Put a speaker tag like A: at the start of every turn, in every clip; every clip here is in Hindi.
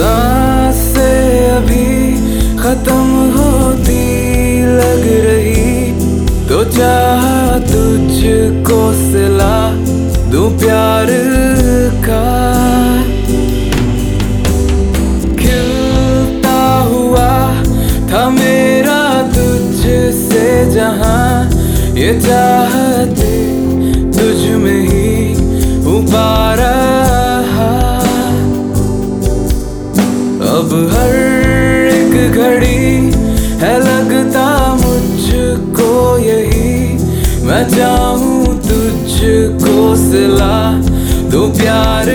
A: साँसें अभी खत्म होती लग रही। तो चाह तुझको सिला दूँ प्यार का। हुआ ये चाहते हर एक घड़ी है लगता मुझको यही। मैं चाहूँ तुझको सिला दो प्यार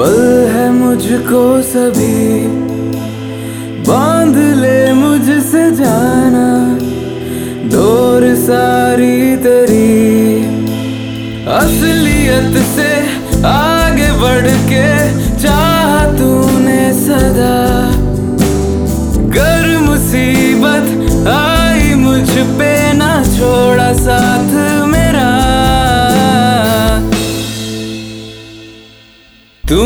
A: पल है मुझको सभी। बाँध ले मुझसे जाना। डोर सारी तेरी। असलियत से आगे बढ़ के चाह तूने सदा। कर मुसीबत आई मुझ पे ना तू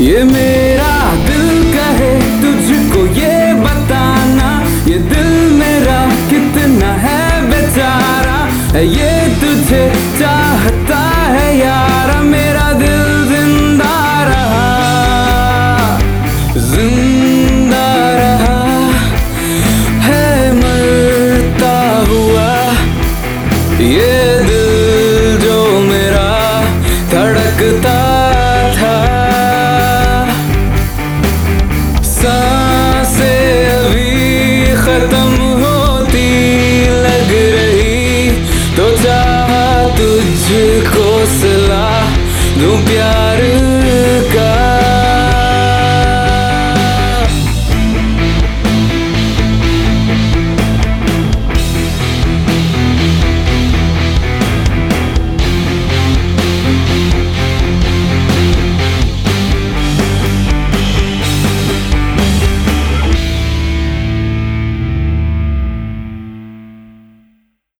A: ये मेरा दिल कहे तुझको ये बताना, ये दिल मेरा कितना है बेचारा ये तुझे चाहता खत्म होती लग रही तो चाह तुझको सलाह दूँ प्यार